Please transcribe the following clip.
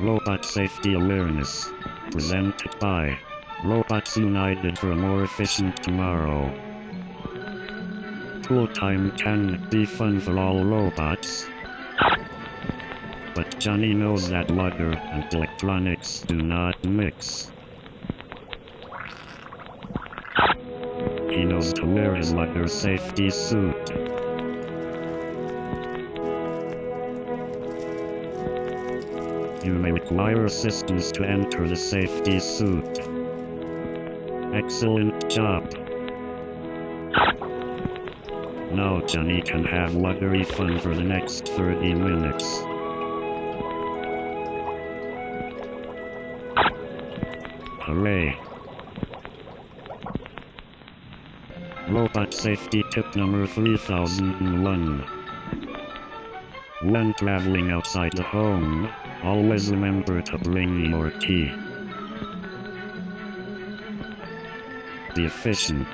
Robot Safety Awareness. Presented by Robots United for a More Efficient Tomorrow. Pool time can be fun for all robots. But Johnny knows that water and electronics do not mix. He knows to wear his water safety suit. You may require assistance to enter the safety suit. Excellent job. Now Johnny can have watery fun for the next 30 minutes. Hooray! Robot safety tip number 3001. When traveling outside the home, always remember to bring your key. Be efficient.